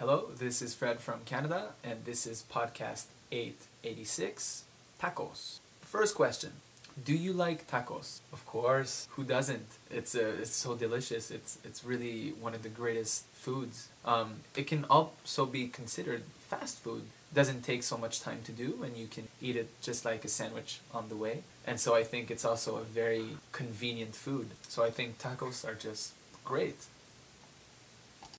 Hello, this is Fred from Canada, and this is podcast 886 Tacos. First question Do you like tacos? Of course, who doesn't? It's, a, it's so delicious. It's, it's really one of the greatest foods. Um, it can also be considered fast food. Doesn't take so much time to do, and you can eat it just like a sandwich on the way. And so I think it's also a very convenient food. So I think tacos are just great.